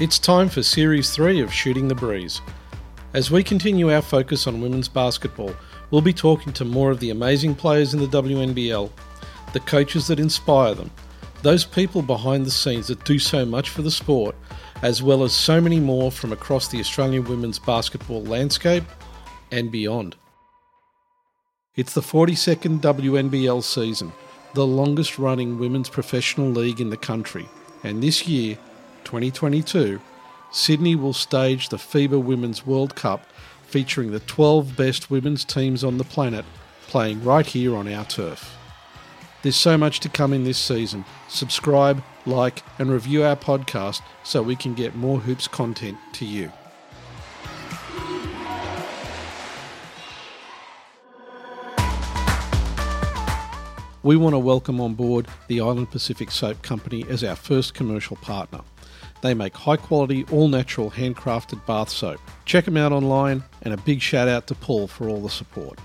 It's time for Series 3 of Shooting the Breeze. As we continue our focus on women's basketball, we'll be talking to more of the amazing players in the WNBL, the coaches that inspire them, those people behind the scenes that do so much for the sport, as well as so many more from across the Australian women's basketball landscape and beyond. It's the 42nd WNBL season, the longest running women's professional league in the country, and this year, 2022, Sydney will stage the FIBA Women's World Cup featuring the 12 best women's teams on the planet playing right here on our turf. There's so much to come in this season. Subscribe, like, and review our podcast so we can get more hoops content to you. We want to welcome on board the Island Pacific Soap Company as our first commercial partner. They make high quality, all natural, handcrafted bath soap. Check them out online, and a big shout out to Paul for all the support.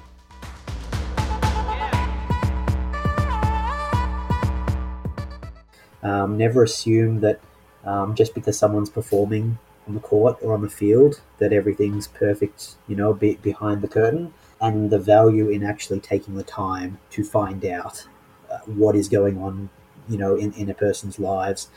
Um, never assume that um, just because someone's performing on the court or on the field that everything's perfect, you know, be, behind the curtain. And the value in actually taking the time to find out uh, what is going on, you know, in, in a person's lives.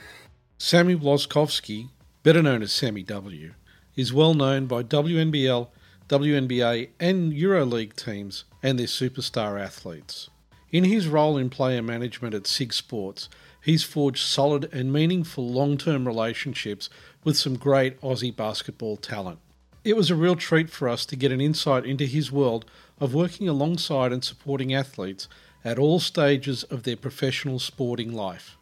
Sammy Wloskovsky, better known as Sammy W, is well known by WNBL, WNBA, and EuroLeague teams and their superstar athletes. In his role in player management at SIG Sports, he's forged solid and meaningful long term relationships with some great Aussie basketball talent. It was a real treat for us to get an insight into his world of working alongside and supporting athletes at all stages of their professional sporting life.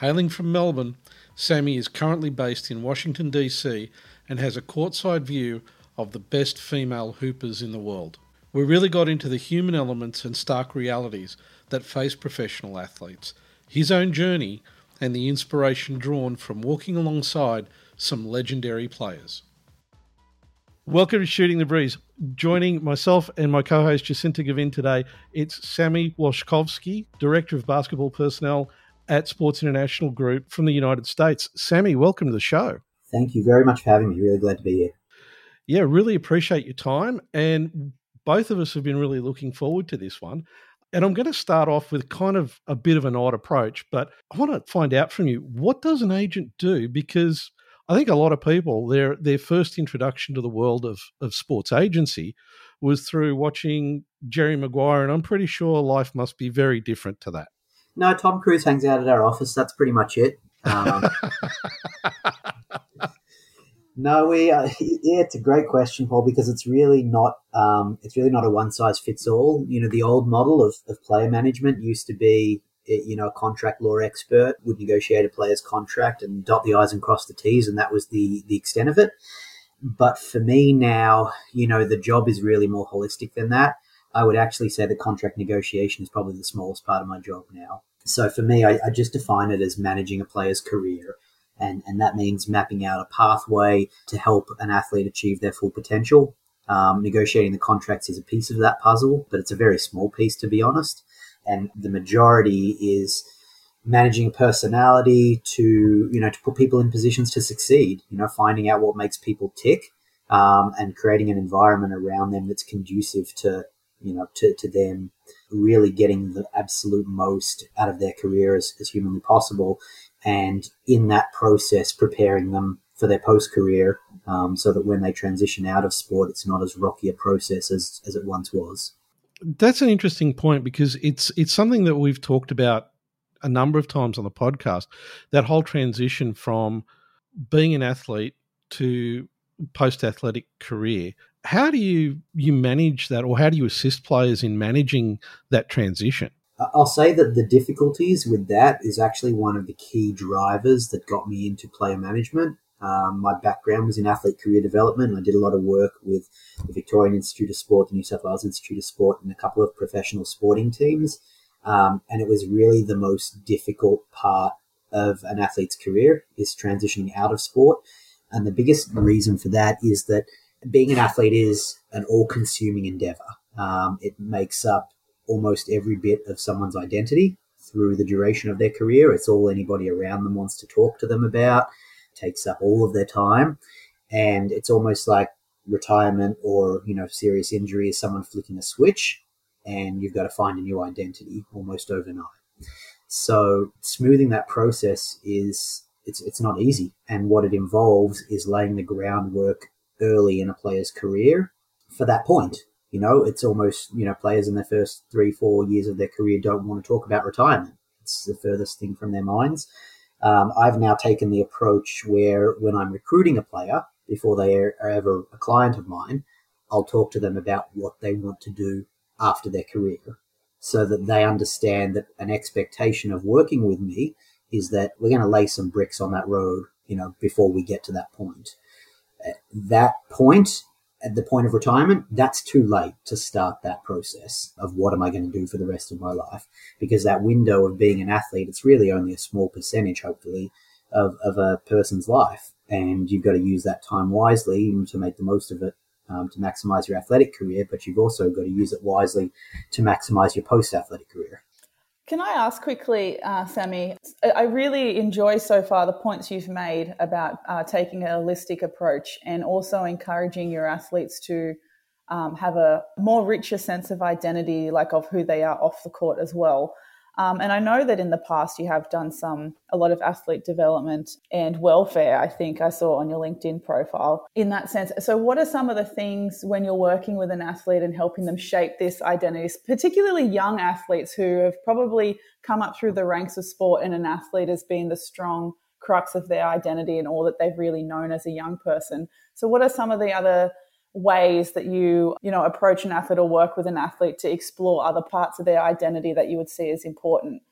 Hailing from Melbourne, Sammy is currently based in Washington, D.C., and has a courtside view of the best female hoopers in the world. We really got into the human elements and stark realities that face professional athletes, his own journey, and the inspiration drawn from walking alongside some legendary players. Welcome to Shooting the Breeze. Joining myself and my co host Jacinta Gavin today, it's Sammy Wloskovsky, Director of Basketball Personnel at Sports International Group from the United States. Sammy, welcome to the show. Thank you very much for having me. Really glad to be here. Yeah, really appreciate your time. And both of us have been really looking forward to this one. And I'm going to start off with kind of a bit of an odd approach, but I want to find out from you what does an agent do? Because I think a lot of people their their first introduction to the world of of sports agency was through watching Jerry Maguire, and I'm pretty sure life must be very different to that. No, Tom Cruise hangs out at our office. That's pretty much it. Um, no, we. Uh, yeah, it's a great question, Paul, because it's really not. Um, it's really not a one size fits all. You know, the old model of, of player management used to be, you know, a contract law expert would negotiate a player's contract and dot the i's and cross the t's, and that was the the extent of it. But for me now, you know, the job is really more holistic than that. I would actually say the contract negotiation is probably the smallest part of my job now. So for me, I, I just define it as managing a player's career. And, and that means mapping out a pathway to help an athlete achieve their full potential. Um, negotiating the contracts is a piece of that puzzle, but it's a very small piece, to be honest. And the majority is managing a personality to, you know, to put people in positions to succeed, you know, finding out what makes people tick um, and creating an environment around them that's conducive to, you know, to, to them really getting the absolute most out of their career as, as humanly possible. And in that process, preparing them for their post career um, so that when they transition out of sport, it's not as rocky a process as, as it once was. That's an interesting point because it's it's something that we've talked about a number of times on the podcast. That whole transition from being an athlete to post athletic career how do you you manage that, or how do you assist players in managing that transition? I'll say that the difficulties with that is actually one of the key drivers that got me into player management. Um, my background was in athlete career development. I did a lot of work with the Victorian Institute of Sport, the New South Wales Institute of Sport, and a couple of professional sporting teams. Um, and it was really the most difficult part of an athlete's career is transitioning out of sport. And the biggest reason for that is that being an athlete is an all consuming endeavor. Um, it makes up almost every bit of someone's identity through the duration of their career. It's all anybody around them wants to talk to them about. takes up all of their time. And it's almost like retirement or, you know, serious injury is someone flicking a switch and you've got to find a new identity almost overnight. So smoothing that process is it's it's not easy. And what it involves is laying the groundwork early in a player's career for that point. You know, it's almost, you know, players in their first three, four years of their career don't want to talk about retirement. It's the furthest thing from their minds. Um, I've now taken the approach where when I'm recruiting a player, before they are ever a client of mine, I'll talk to them about what they want to do after their career so that they understand that an expectation of working with me is that we're going to lay some bricks on that road, you know, before we get to that point. At that point, at the point of retirement, that's too late to start that process of what am I going to do for the rest of my life? Because that window of being an athlete, it's really only a small percentage, hopefully, of, of a person's life. And you've got to use that time wisely to make the most of it um, to maximize your athletic career, but you've also got to use it wisely to maximize your post athletic career. Can I ask quickly, uh, Sammy? I really enjoy so far the points you've made about uh, taking a holistic approach and also encouraging your athletes to um, have a more richer sense of identity, like of who they are off the court as well. Um, and I know that in the past you have done some, a lot of athlete development and welfare, I think I saw on your LinkedIn profile in that sense. So, what are some of the things when you're working with an athlete and helping them shape this identity, particularly young athletes who have probably come up through the ranks of sport and an athlete has been the strong crux of their identity and all that they've really known as a young person? So, what are some of the other ways that you you know approach an athlete or work with an athlete to explore other parts of their identity that you would see as important?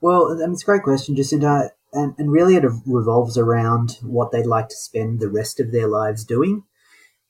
Well um, it's a great question jacinta and, and really it revolves around what they'd like to spend the rest of their lives doing.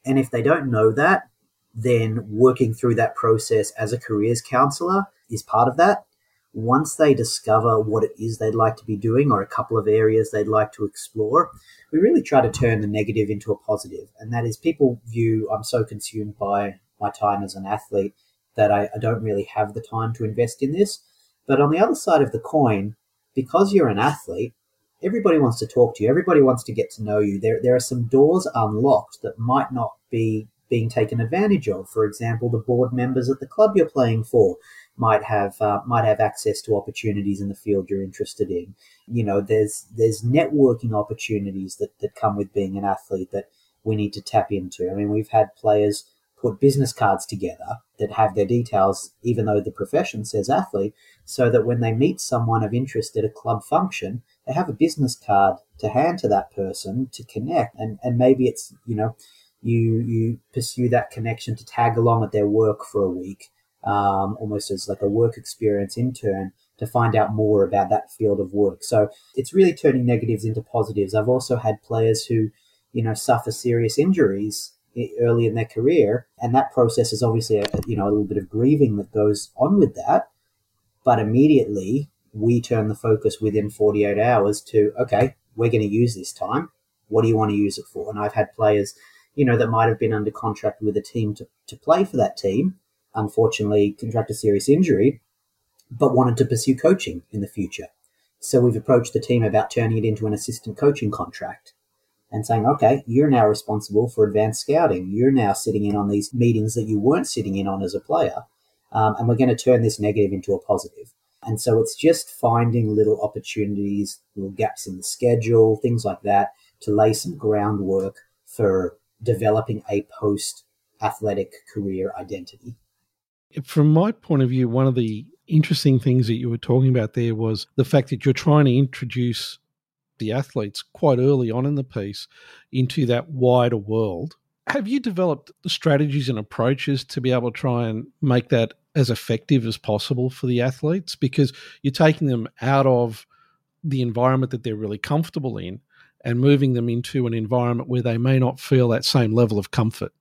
And if they don't know that then working through that process as a careers counselor is part of that once they discover what it is they'd like to be doing or a couple of areas they'd like to explore, we really try to turn the negative into a positive. And that is people view I'm so consumed by my time as an athlete that I, I don't really have the time to invest in this. But on the other side of the coin, because you're an athlete, everybody wants to talk to you. Everybody wants to get to know you. There, there are some doors unlocked that might not be being taken advantage of. For example, the board members at the club you're playing for might have uh, might have access to opportunities in the field you're interested in. You know, there's there's networking opportunities that, that come with being an athlete that we need to tap into. I mean, we've had players put business cards together that have their details, even though the profession says athlete, so that when they meet someone of interest at a club function, they have a business card to hand to that person to connect. And, and maybe it's, you know, you you pursue that connection to tag along at their work for a week um, almost as like a work experience intern to find out more about that field of work. So it's really turning negatives into positives. I've also had players who, you know, suffer serious injuries early in their career, and that process is obviously a, you know a little bit of grieving that goes on with that. But immediately we turn the focus within 48 hours to okay, we're going to use this time. What do you want to use it for? And I've had players, you know, that might have been under contract with a team to, to play for that team unfortunately contract a serious injury, but wanted to pursue coaching in the future. So we've approached the team about turning it into an assistant coaching contract and saying, okay, you're now responsible for advanced scouting. You're now sitting in on these meetings that you weren't sitting in on as a player. Um, and we're going to turn this negative into a positive. And so it's just finding little opportunities, little gaps in the schedule, things like that, to lay some groundwork for developing a post athletic career identity. From my point of view, one of the interesting things that you were talking about there was the fact that you're trying to introduce the athletes quite early on in the piece into that wider world. Have you developed strategies and approaches to be able to try and make that as effective as possible for the athletes? Because you're taking them out of the environment that they're really comfortable in and moving them into an environment where they may not feel that same level of comfort.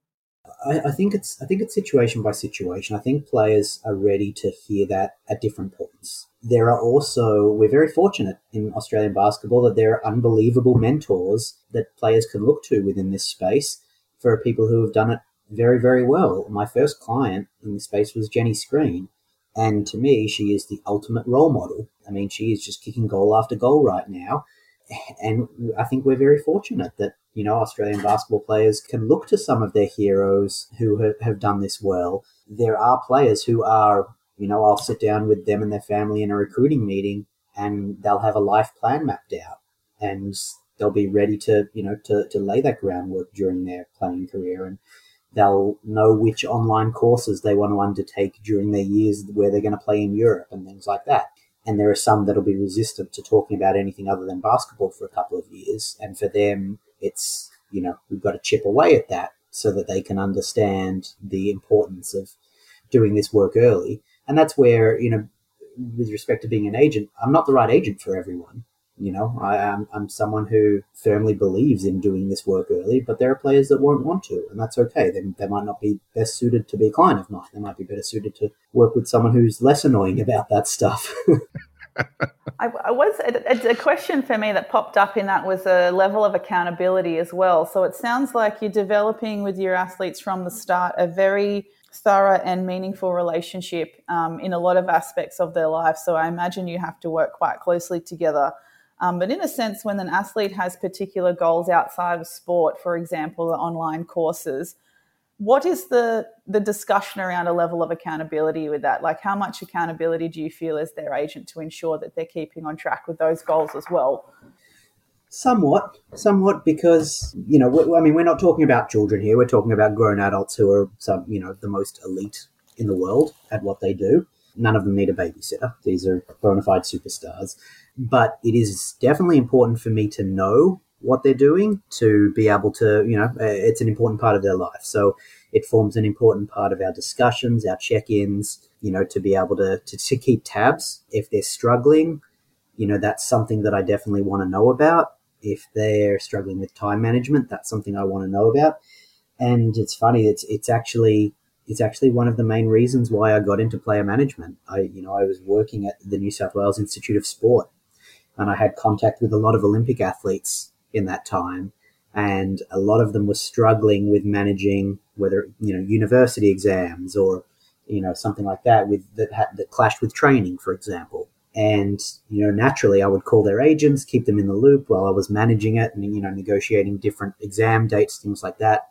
I, I, think it's I think it's situation by situation. I think players are ready to hear that at different points. There are also we're very fortunate in Australian basketball that there are unbelievable mentors that players can look to within this space for people who have done it very very well. My first client in the space was Jenni Screen, and to me she is the ultimate role model. I mean she is just kicking goal after goal right now and I think we're very fortunate that you know Australian basketball players can look to some of their heroes who have, have done this well. There are players who are, you know, I'll sit down with them and their family in a recruiting meeting, and they'll have a life plan mapped out, and they'll be ready to, you know, to, to lay that groundwork during their playing career, and they'll know which online courses they want to undertake during their years where they're going to play in Europe and things like that and there are some that'll be resistant to talking about anything other than basketball for a couple of years. And for them, it's, you know, we've got to chip away at that so that they can understand the importance of doing this work early. And that's where, you know, with respect to being an agent, I'm not the right agent for everyone. You know, I am I'm someone who firmly believes in doing this work early, but there are players that won't want to, and that's okay. They, they might not be best suited to be a client of mine. They might be better suited to work with someone who's less annoying about that stuff. I, I, was a, a, question for me that popped up in that was a level of accountability as well. So it sounds like you're developing with your athletes from the start a very thorough and meaningful relationship um, in a lot of aspects of their life. So I imagine you have to work quite closely together um, but in a sense, when an athlete has particular goals outside of sport, for example, the online courses, what is the the discussion around a level of accountability with that? Like, how much accountability do you feel as their agent to ensure that they're keeping on track with those goals as well? Somewhat, somewhat, because you know, I mean, we're not talking about children here. We're talking about grown adults who are some, you know, the most elite in the world at what they do. None of them need a babysitter. These are bona fide superstars but it is definitely important for me to know what they're doing to be able to, you know, uh, it's an important part of their life. So it forms an important part of our discussions, our check ins, you know, to be able to, to, to keep tabs. If they're struggling, you know, that's something that I definitely want to know about. If they're struggling with time management, that's something I want to know about. And it's funny, it's, it's actually, it's actually one of the main reasons why I got into player management. I, you know, I was working at the New South Wales Institute of Sport and I had contact with a lot of Olympic athletes in that time, and a lot of them were struggling with managing whether you know university exams or you know something like that with that had, that clashed with training, for example. And you know, naturally, I would call their agents, keep them in the loop while I was managing it, and you know, negotiating different exam dates, things like that.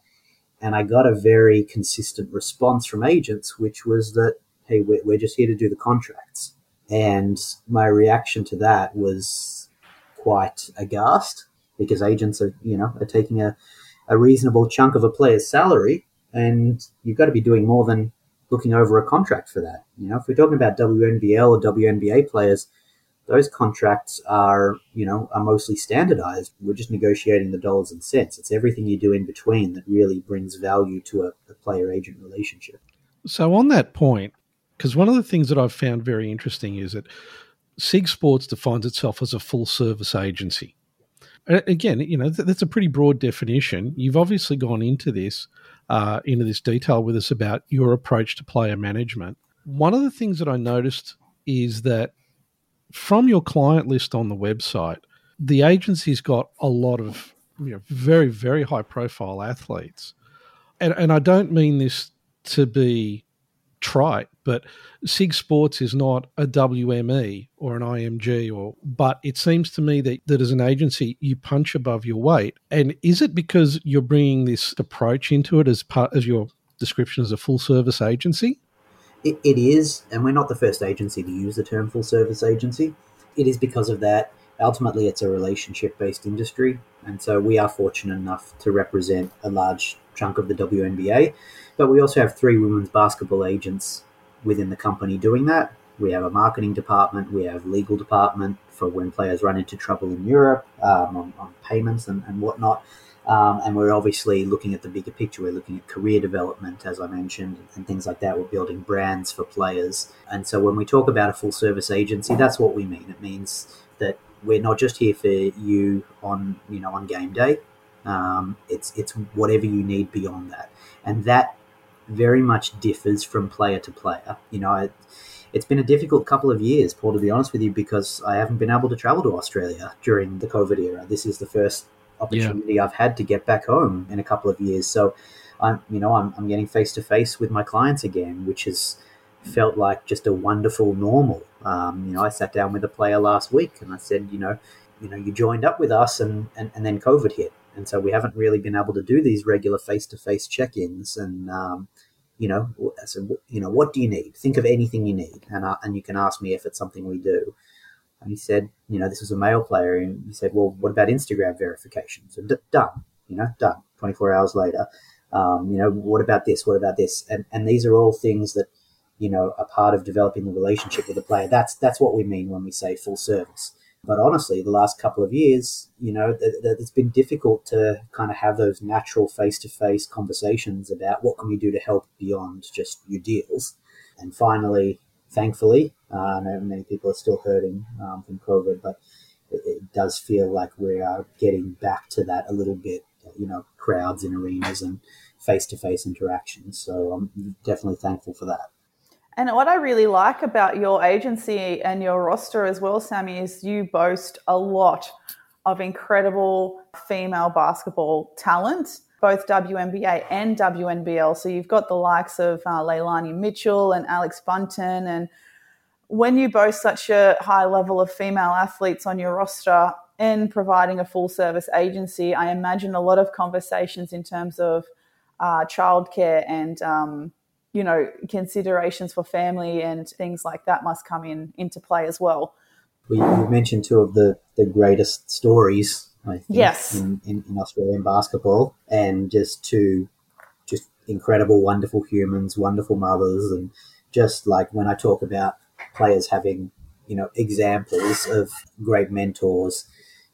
And I got a very consistent response from agents, which was that, hey, we're, we're just here to do the contracts and my reaction to that was quite aghast because agents are, you know, are taking a, a reasonable chunk of a player's salary and you've got to be doing more than looking over a contract for that. You know, if we're talking about WNBL or WNBA players, those contracts are, you know, are mostly standardized. We're just negotiating the dollars and cents. It's everything you do in between that really brings value to a, a player agent relationship. So on that point, because one of the things that I've found very interesting is that SIG Sports defines itself as a full service agency. Again, you know, that's a pretty broad definition. You've obviously gone into this, uh, into this detail with us about your approach to player management. One of the things that I noticed is that from your client list on the website, the agency's got a lot of you know, very, very high profile athletes. And, and I don't mean this to be trite, but SIG Sports is not a WME or an IMG or but it seems to me that, that as an agency you punch above your weight. And is it because you're bringing this approach into it as part as your description as a full service agency? it, it is, and we're not the first agency to use the term full service agency. It is because of that. Ultimately, it's a relationship based industry, and so we are fortunate enough to represent a large chunk of the WNBA but we also have three women's basketball agents within the company doing that. We have a marketing department, we have legal department for when players run into trouble in Europe um, on, on, payments and, and whatnot. Um, and we're obviously looking at the bigger picture. We're looking at career development, as I mentioned, and things like that. We're building brands for players. And so when we talk about a full service agency, that's what we mean. It means that we're not just here for you on, you know, on game day. Um, it's it's whatever you need beyond that, and that very much differs from player to player. You know, it, it's been a difficult couple of years, Paul, to be honest with you, because I haven't been able to travel to Australia during the COVID era. This is the first opportunity yeah. I've had to get back home in a couple of years. So I'm, you know, I'm, I'm getting face to face with my clients again, which has felt like just a wonderful normal. Um, you know, I sat down with a player last week and I said, you know, you know, you joined up with us and, and, and then COVID hit. And so we haven't really been able to do these regular face to face check ins. And, um, you know, so, you know, what do you need? Think of anything you need. And, uh, and you can ask me if it's something we do. And he said, you know, this was a male player. And he said, well, what about Instagram verification? So d- done, you know, done 24 hours later. Um, you know, what about this? What about this? And, and these are all things that, you know, are part of developing the relationship with the player. That's, that's what we mean when we say full service. But honestly, the last couple of years, you know, th- th- it's been difficult to kind of have those natural face to face conversations about what can we do to help beyond just your deals. And finally, thankfully, uh, I know many people are still hurting um, from COVID, but it, it, does feel like we are getting back to that a little bit, you know, crowds in arenas and face to face interactions. So I'm definitely thankful for that. And what I really like about your agency and your roster as well, Sammy, is you boast a lot of incredible female basketball talent, both WNBA and WNBL. So you've got the likes of uh, Leilani Mitchell and Alex Bunton. And when you boast such a high level of female athletes on your roster and providing a full service agency, I imagine a lot of conversations in terms of uh, childcare and um, you know, considerations for family and things like that must come in into play as well. We, we mentioned two of the, the greatest stories, I think, yes. in, in, in Australian basketball, and just two just incredible, wonderful humans, wonderful mothers, and just like when I talk about players having, you know, examples of great mentors,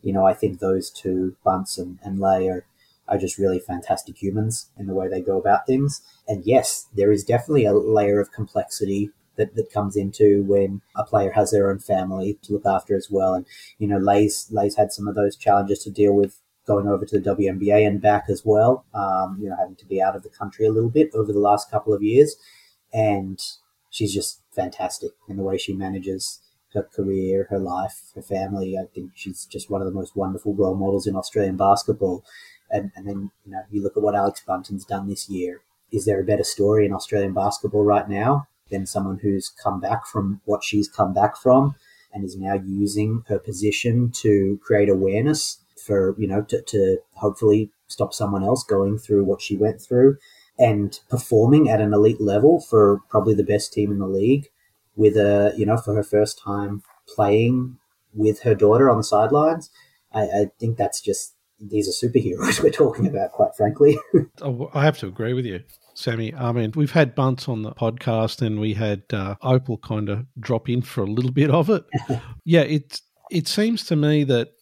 you know, I think those two, Bunce and, and Lay, are are just really fantastic humans in the way they go about things. And yes, there is definitely a layer of complexity that, that comes into when a player has their own family to look after as well. And, you know, Lay's, Lay's had some of those challenges to deal with going over to the WNBA and back as well, um, you know, having to be out of the country a little bit over the last couple of years. And she's just fantastic in the way she manages her career, her life, her family. I think she's just one of the most wonderful role models in Australian basketball. And, and then, you know, you look at what Alex Bunton's done this year. Is there a better story in Australian basketball right now than someone who's come back from what she's come back from and is now using her position to create awareness for, you know, to, to hopefully stop someone else going through what she went through and performing at an elite level for probably the best team in the league with a, you know, for her first time playing with her daughter on the sidelines. I, I think that's just these are superheroes we're talking about, quite frankly. Oh, I have to agree with you. Sammy, I mean, we've had Bunce on the podcast and we had uh, Opal kind of drop in for a little bit of it. yeah, it, it seems to me that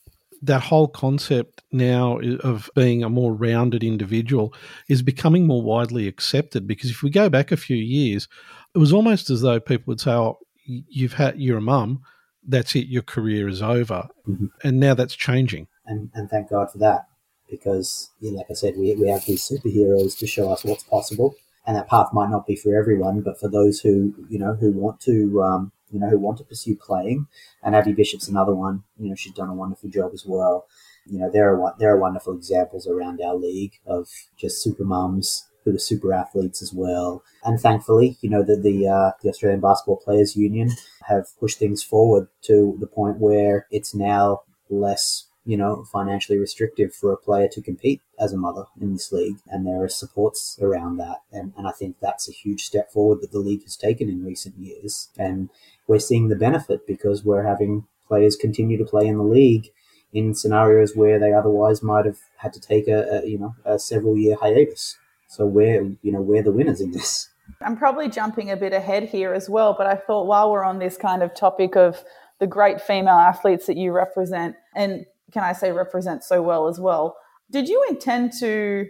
that whole concept now of being a more rounded individual is becoming more widely accepted because if we go back a few years, it was almost as though people would say, oh, you've had, you're a mum, that's it, your career is over. Mm-hmm. And now that's changing and, and thank God for that because, like I said, we, we have these superheroes to show us what's possible, and that path might not be for everyone, but for those who you know who want to um, you know who want to pursue playing, and Abby Bishop's another one. You know, she's done a wonderful job as well. You know, there are there are wonderful examples around our league of just super mums who are super athletes as well. And thankfully, you know, the the, uh, the Australian Basketball Players Union have pushed things forward to the point where it's now less you know, financially restrictive for a player to compete as a mother in this league. And there are supports around that. And, and I think that's a huge step forward that the league has taken in recent years. And we're seeing the benefit because we're having players continue to play in the league in scenarios where they otherwise might have had to take a, a you know, a several year hiatus. So we're, you know, we're the winners in this. I'm probably jumping a bit ahead here as well, but I thought while we're on this kind of topic of the great female athletes that you represent, and can I say represent so well as well. Did you intend to,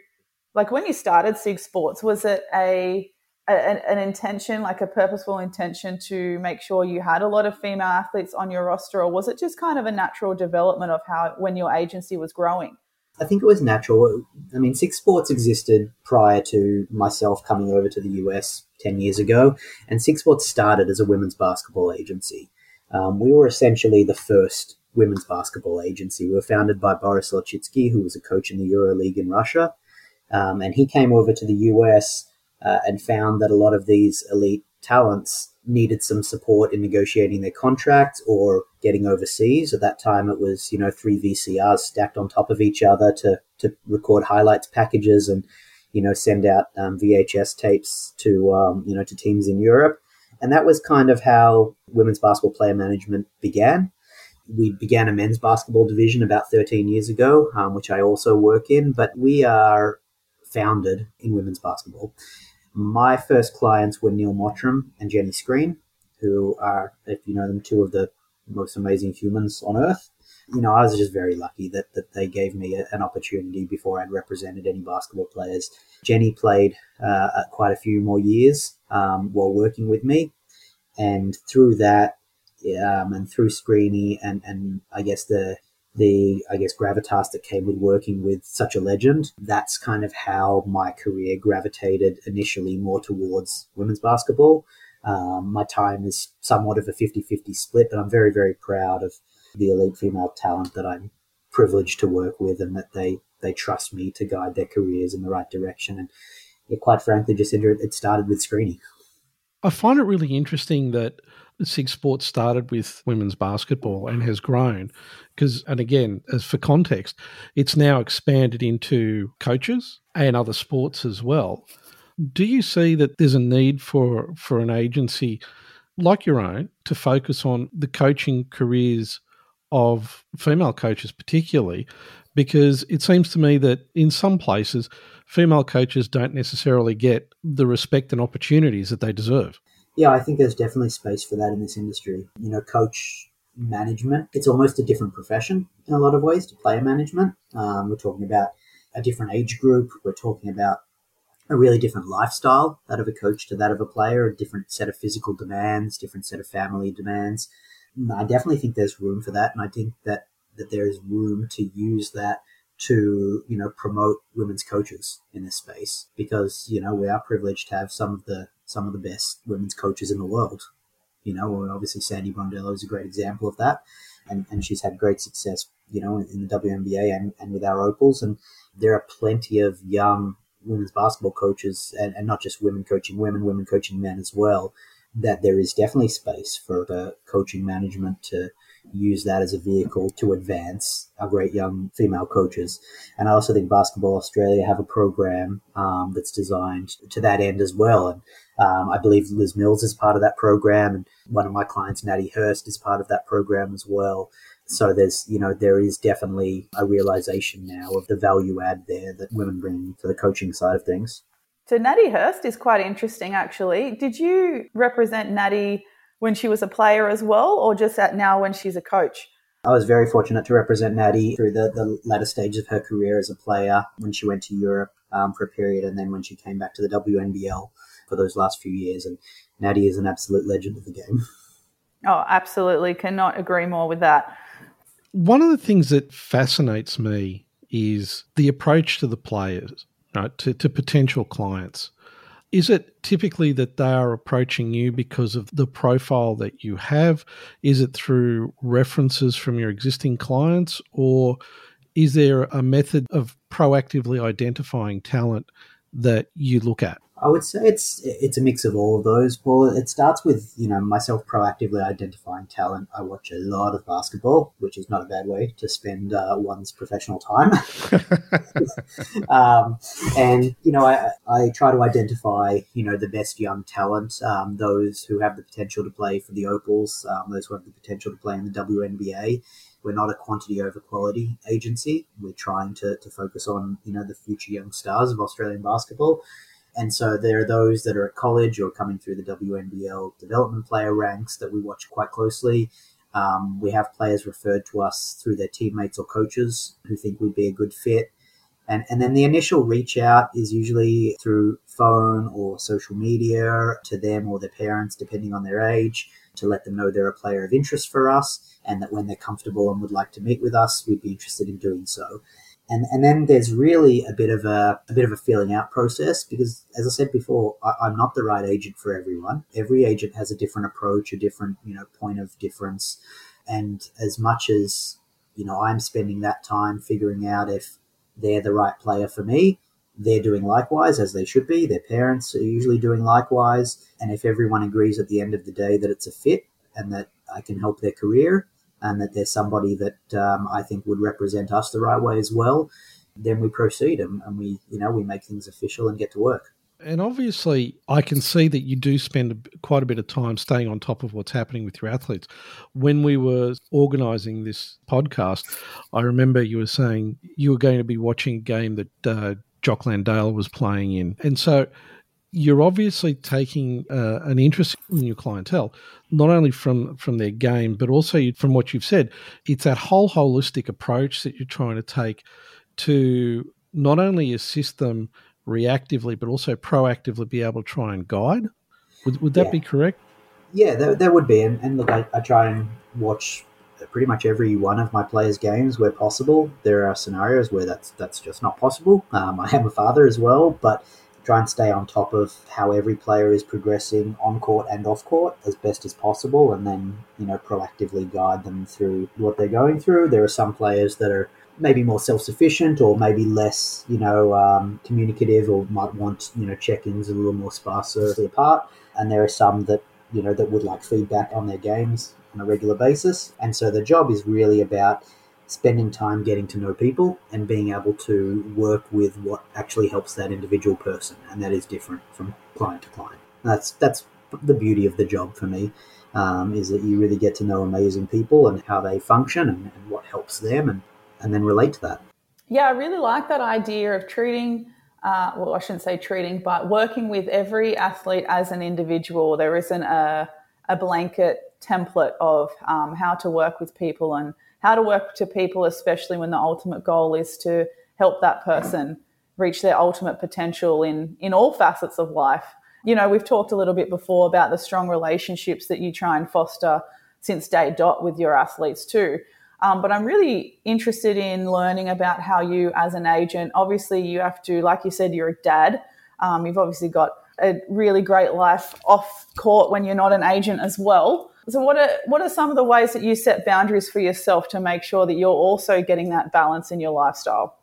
like when you started SIG Sports, was it a, a an intention, like a purposeful intention to make sure you had a lot of female athletes on your roster, or was it just kind of a natural development of how when your agency was growing? I think it was natural. I mean, SIG Sports existed prior to myself coming over to the US 10 years ago, and SIG Sports started as a women's basketball agency. Um, we were essentially the first women's basketball agency. We were founded by Boris Lelchitski, who was a coach in the EuroLeague in Russia. Um, and he came over to the US uh, and found that a lot of these elite talents needed some support in negotiating their contracts or getting overseas. At that time, it was you know three VCRs stacked on top of each other to to record highlights packages and you know send out um, VHS tapes to um, you know to teams in Europe. And that was kind of how women's basketball player management began. We began a men's basketball division about 13 years ago, um, which I also work in, but we are founded in women's basketball. My first clients were Neil Mottram and Jenni Screen, who are, if you know them, two of the most amazing humans on earth. You know, I was just very lucky that, that they gave me a, an opportunity before I'd represented any basketball players. Jenni played uh, quite a few more years um, while working with me. And through that, um, and through Screeny and, and I guess the the I guess gravitas that came with working with such a legend. That's kind of how my career gravitated initially more towards women's basketball. Um, my time is somewhat of a 50-50 split, but I'm very very proud of the elite female talent that I'm privileged to work with, and that they they trust me to guide their careers in the right direction. And yeah, quite frankly, just it started with Screeny. I find it really interesting that SIG Sports started with women's basketball and has grown because, and again, as for context, it's now expanded into coaches and other sports as well. Do you see that there's a need for for an agency like your own to focus on the coaching careers of female coaches, particularly because it seems to me that in some places, female coaches don't necessarily get the respect and opportunities that they deserve yeah, I think there's definitely space for that in this industry. You know, coach management, it's almost a different profession in a lot of ways to player management. Um, we're talking about a different age group. We're talking about a really different lifestyle, that of a coach to that of a player, a different set of physical demands, different set of family demands. I definitely think there's room for that. And I think that, that there is room to use that to you know promote women's coaches in this space because you know we are privileged to have some of the some of the best women's coaches in the world. You know, obviously Sandy Brondello is a great example of that, and and she's had great success. You know, in the WNBA and, and with our Opals, and there are plenty of young women's basketball coaches, and, and not just women coaching women, women coaching men as well. That there is definitely space for the coaching management to use that as a vehicle to advance our great young female coaches. And I also think Basketball Australia have a program um, that's designed to that end as well. And um, I believe Liz Mills is part of that program, and one of my clients, Natty Hurst, is part of that program as well. So there's, you know, there is definitely a realization now of the value add there that women bring to the coaching side of things. So Natty Hurst is quite interesting, actually. Did you represent Natty when she was a player as well, or just at now when she's a coach? I was very fortunate to represent Natty through the, the latter stage of her career as a player when she went to Europe um, for a period and then when she came back to the WNBL for those last few years. And Natty is an absolute legend of the game. Oh, absolutely. Cannot agree more with that. One of the things that fascinates me is the approach to the players, right, to, to potential clients. Is it typically that they are approaching you because of the profile that you have? Is it through references from your existing clients? Or is there a method of proactively identifying talent that you look at? I would say it's it's a mix of all of those, Paul. It starts with you know myself proactively identifying talent. I watch a lot of basketball, which is not a bad way to spend uh, one's professional time. um, and you know I, I try to identify you know the best young talent, um, those who have the potential to play for the Opals, um, those who have the potential to play in the WNBA. We're not a quantity over quality agency. We're trying to, to focus on you know the future young stars of Australian basketball. And so there are those that are at college or coming through the WNBL development player ranks that we watch quite closely. Um, we have players referred to us through their teammates or coaches who think we'd be a good fit. And, and then the initial reach out is usually through phone or social media to them or their parents, depending on their age, to let them know they're a player of interest for us and that when they're comfortable and would like to meet with us, we'd be interested in doing so. And, and then there's really a bit of a, a bit of a feeling out process because, as I said before, I, I'm not the right agent for everyone. Every agent has a different approach, a different you know point of difference. And as much as you know, I'm spending that time figuring out if they're the right player for me. They're doing likewise as they should be. Their parents are usually doing likewise. And if everyone agrees at the end of the day that it's a fit and that I can help their career and that there's somebody that um, I think would represent us the right way as well, then we proceed and, and we, you know, we make things official and get to work. And obviously, I can see that you do spend quite a bit of time staying on top of what's happening with your athletes. When we were organising this podcast, I remember you were saying you were going to be watching a game that uh, Jock Landale was playing in. And so you're obviously taking uh, an interest in your clientele, not only from, from their game, but also from what you've said. It's that whole holistic approach that you're trying to take to not only assist them reactively, but also proactively be able to try and guide. Would, would that yeah. be correct? Yeah, that, that would be. And, and look, I, I try and watch pretty much every one of my players' games where possible. There are scenarios where that's that's just not possible. Um, I am a father as well, but try and stay on top of how every player is progressing on court and off court as best as possible, and then you know proactively guide them through what they're going through. There are some players that are maybe more self-sufficient or maybe less you know um, communicative or might want you know check-ins a little more sparsely apart and there are some that you know that would like feedback on their games on a regular basis. And so the job is really about spending time getting to know people and being able to work with what actually helps that individual person. And that is different from client to client. That's, that's the beauty of the job for me. Um, is that you really get to know amazing people and how they function and, and what helps them and, and then relate to that. Yeah, I really like that idea of treating uh, well, I shouldn't say treating, but working with every athlete as an individual. There isn't a, a blanket template of um, how to work with people and how to work to people, especially when the ultimate goal is to help that person reach their ultimate potential in in all facets of life. You know, we've talked a little bit before about the strong relationships that you try and foster since day dot with your athletes too. Um, but I'm really interested in learning about how you, as an agent, obviously you have to, like you said, you're a dad. Um, you've obviously got a really great life off court when you're not an agent as well. So what are what are some of the ways that you set boundaries for yourself to make sure that you're also getting that balance in your lifestyle?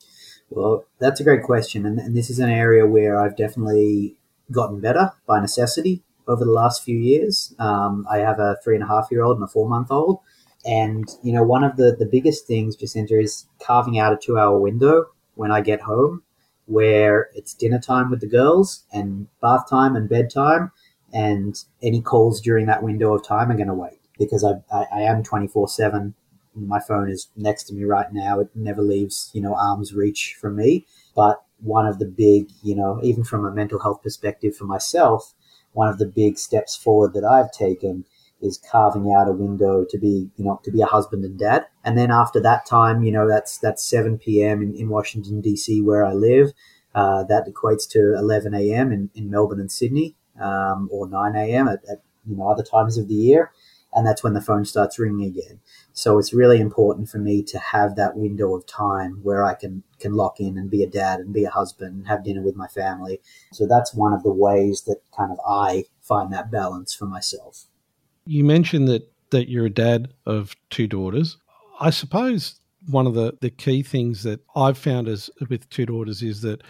Well, that's a great question, and, and this is an area where I've definitely gotten better by necessity over the last few years. Um, I have a three and a half year old and a four month old, and you know one of the the biggest things, Jacinta, is carving out a two hour window when I get home where it's dinner time with the girls and bath time and bedtime and any calls during that window of time are going to wait because I, I, I am 24 7 my phone is next to me right now. It never leaves you know arm's reach from me. But one of the big you know even from a mental health perspective for myself one of the big steps forward that i've taken is carving out a window to be you know to be a husband and dad. And then after that time you know that's that's 7 p.m in, in washington d.c where i live uh, that equates to 11 a.m in, in melbourne and sydney um, or 9 a.m. At, at you know other times of the year, and that's when the phone starts ringing again. So it's really important for me to have that window of time where I can can lock in and be a dad and be a husband and have dinner with my family. So that's one of the ways that kind of I find that balance for myself. You mentioned that that you're a dad of two daughters. I suppose one of the, the key things that I've found as with two daughters is that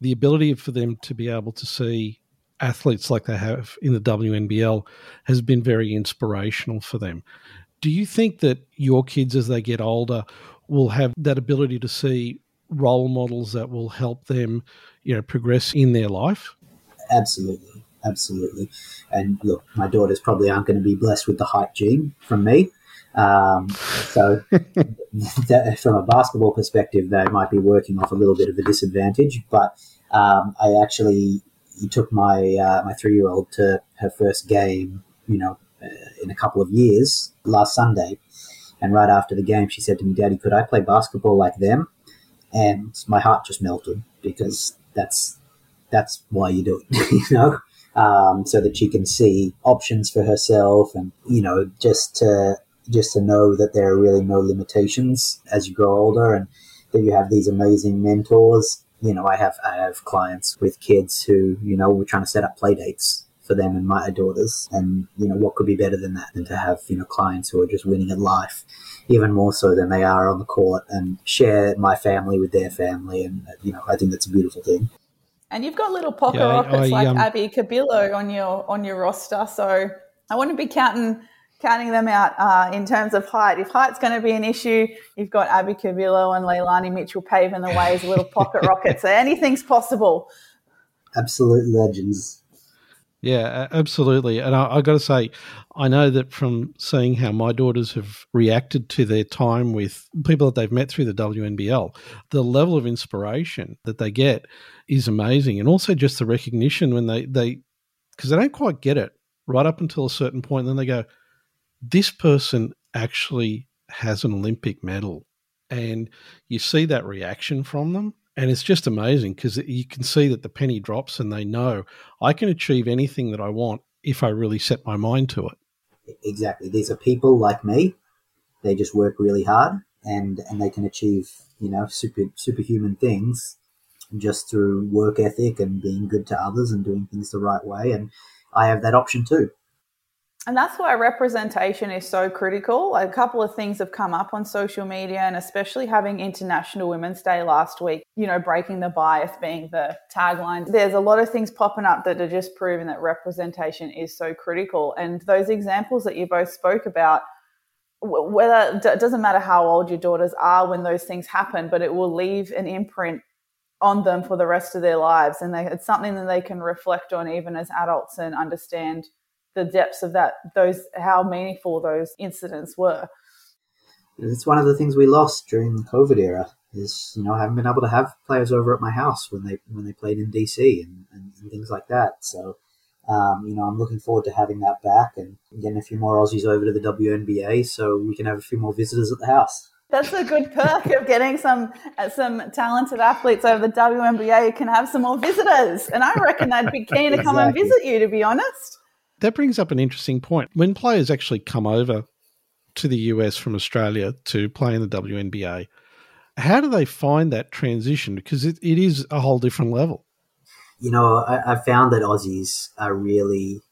the ability for them to be able to see athletes like they have in the WNBL has been very inspirational for them. Do you think that your kids, as they get older, will have that ability to see role models that will help them, you know, progress in their life? Absolutely, absolutely. And look, my daughters probably aren't going to be blessed with the height gene from me. Um, so, that, from a basketball perspective, they might be working off a little bit of a disadvantage. But um, I actually he took my uh, my three year old to her first game, you know, uh, in a couple of years last Sunday. And right after the game, she said to me, "Daddy, could I play basketball like them?" And my heart just melted because that's that's why you do it, you know, um, so that she can see options for herself, and you know, just to just to know that there are really no limitations as you grow older, and that you have these amazing mentors you know, I have I have clients with kids who, you know, we're trying to set up play dates for them and my daughters. And, you know, what could be better than that than to have, you know, clients who are just winning at life, even more so than they are on the court and share my family with their family. And, you know, I think that's a beautiful thing. And you've got little pocket yeah, rockets I, like um, Abby Cubillo on your on your roster, so I wouldn't be counting counting them out uh, in terms of height. If height's going to be an issue, you've got Abby Cubillo and Leilani Mitchell paving the way as little pocket rockets. So anything's possible. Absolute legends. Yeah, absolutely. And I, I got to say, I know that from seeing how my daughters have reacted to their time with people that they've met through the WNBL, the level of inspiration that they get is amazing. And also just the recognition when they, they because they don't quite get it right up until a certain point. And then they go, this person actually has an Olympic medal. And you see that reaction from them and it's just amazing because you can see that the penny drops and they know I can achieve anything that I want if I really set my mind to it. Exactly. These are people like me. They just work really hard and, and they can achieve, you know, super superhuman things just through work ethic and being good to others and doing things the right way. And I have that option too. And that's why representation is so critical. A couple of things have come up on social media, and especially having International Women's Day last week, you know, breaking the bias being the tagline. There's a lot of things popping up that are just proving that representation is so critical. And those examples that you both spoke about, whether it doesn't matter how old your daughters are when those things happen, but it will leave an imprint on them for the rest of their lives. And they, it's something that they can reflect on even as adults and understand the depths of that those how meaningful those incidents were it's one of the things we lost during the covid era is you know I haven't been able to have players over at my house when they when they played in dc and, and, and things like that so um, you know i'm looking forward to having that back and getting a few more aussies over to the WNBA so we can have a few more visitors at the house that's a good perk of getting some uh, some talented athletes over the WNBA. You can have some more visitors, and I reckon they'd be keen to come exactly. and visit you. To be honest, that brings up an interesting point. When players actually come over to the US from Australia to play in the WNBA, how do they find that transition? Because it, it is a whole different level. You know, I, found that Aussies are really,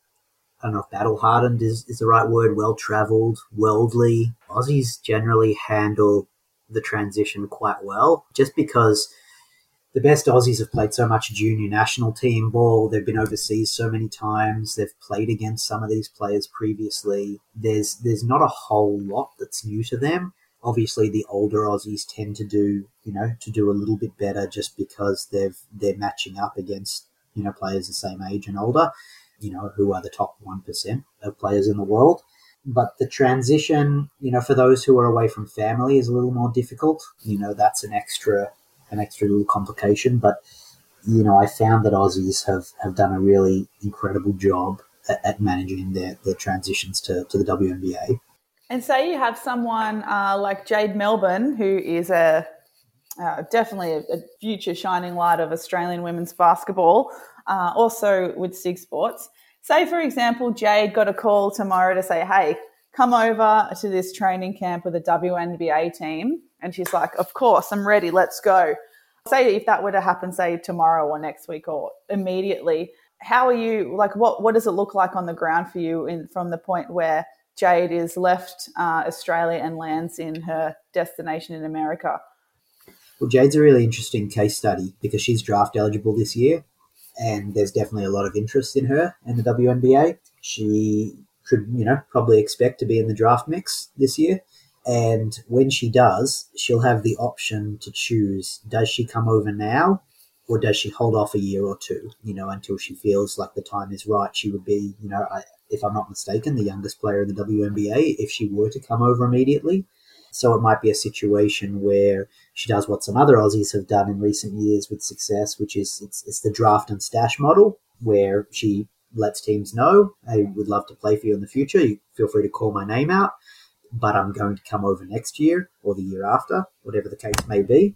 I don't know if battle hardened is, is the right word, well traveled, worldly. Aussies generally handle the transition quite well just because the best Aussies have played so much junior national team ball. They've been overseas so many times. They've played against some of these players previously. There's there's not a whole lot that's new to them. Obviously, the older Aussies tend to do you know to do a little bit better just because they've they're matching up against you know players the same age and older. You know who are the top one percent of players in the world but the transition, you know, for those who are away from family is a little more difficult. You know, that's an extra an extra little complication. But you know, I found that Aussies have, have done a really incredible job at, at managing their, their transitions to, to the WNBA. And say you have someone uh, like Jade Melbourne, who is a uh, definitely a, a, future shining light of Australian women's basketball, uh, also with SIG Sports. Say, for example, Jade got a call tomorrow to say, hey, come over to this training camp with the WNBA team. And she's like, Of course, I'm ready. Let's go. Say if that were to happen, say tomorrow or next week or immediately, how are you like what what does it look like on the ground for you in from the point where Jade is left uh, Australia and lands in her destination in America? Well, Jade's a really interesting case study because she's draft eligible this year, and there's definitely a lot of interest in her in the WNBA. She could, you know, probably expect to be in the draft mix this year. And when she does, she'll have the option to choose does she come over now or does she hold off a year or two, you know, until she feels like the time is right? She would be, you know, I, if I'm not mistaken, the youngest player in the WNBA if she were to come over immediately. So it might be a situation where she does what some other Aussies have done in recent years with success, which is it's, it's the draft and stash model, where she lets teams know, I would love to play for you in the future. You feel free to call my name out but I'm going to come over next year or the year after, whatever the case may be,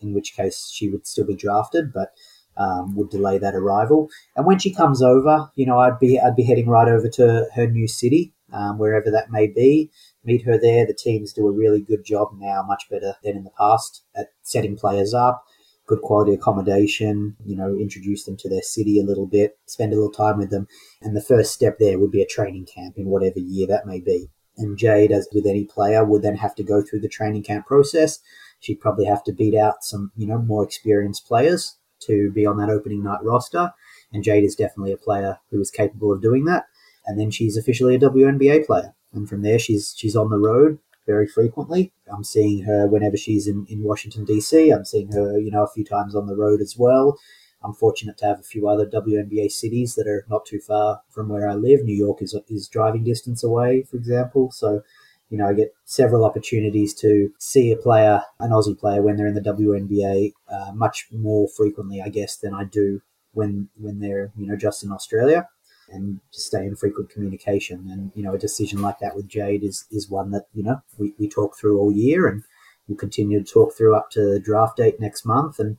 in which case she would still be drafted, but um, would delay that arrival. And when she comes over, you know, I'd be I'd be heading right over to her new city, um, wherever that may be. Meet her there. The teams do a really good job now, much better than in the past at setting players up. Good quality accommodation, you know, introduce them to their city a little bit, spend a little time with them. And the first step there would be a training camp in whatever year that may be. And Jade, as with any player, would then have to go through the training camp process. She'd probably have to beat out some, you know, more experienced players to be on that opening night roster. And Jade is definitely a player who is capable of doing that. And then she's officially a WNBA player. And from there, she's she's on the road very frequently. I'm seeing her whenever she's in, in Washington, D.C. I'm seeing her, you know, a few times on the road as well. I'm fortunate to have a few other WNBA cities that are not too far from where I live. New York is, is driving distance away, for example. So, you know, I get several opportunities to see a player, an Aussie player, when they're in the WNBA uh, much more frequently, I guess, than I do when when they're, you know, just in Australia and just stay in frequent communication. And, you know, a decision like that with Jade is, is one that, you know, we, we talk through all year and we'll continue to talk through up to draft date next month and